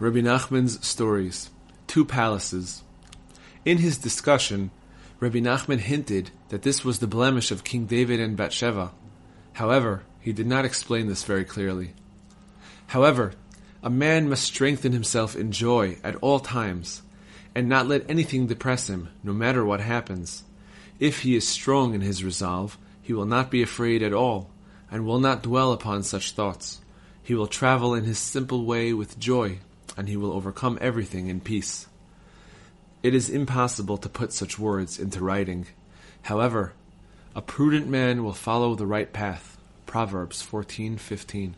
Rabbi Nachman's stories, two palaces. In his discussion, Rabbi Nachman hinted that this was the blemish of King David and Bathsheba. However, he did not explain this very clearly. However, a man must strengthen himself in joy at all times, and not let anything depress him, no matter what happens. If he is strong in his resolve, he will not be afraid at all, and will not dwell upon such thoughts. He will travel in his simple way with joy, and he will overcome everything in peace. It is impossible to put such words into writing. However, a prudent man will follow the right path. Proverbs 14:15.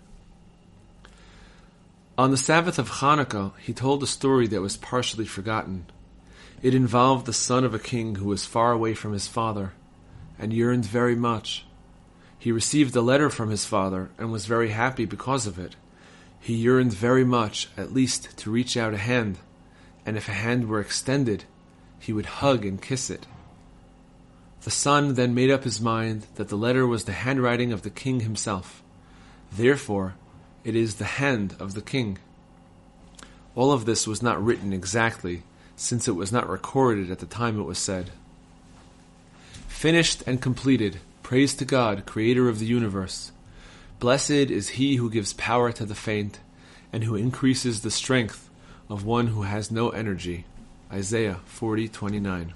On the Sabbath of Hanukkah, he told a story that was partially forgotten. It involved the son of a king who was far away from his father and yearned very much. He received a letter from his father and was very happy because of it. He yearned very much, at least, to reach out a hand, and if a hand were extended, he would hug and kiss it. The son then made up his mind that the letter was the handwriting of the king himself. Therefore, it is the hand of the king. All of this was not written exactly, since it was not recorded at the time it was said. Finished and completed, praise to God, creator of the universe. Blessed is he who gives power to the faint, and who increases the strength of one who has no energy. Isaiah 40:29.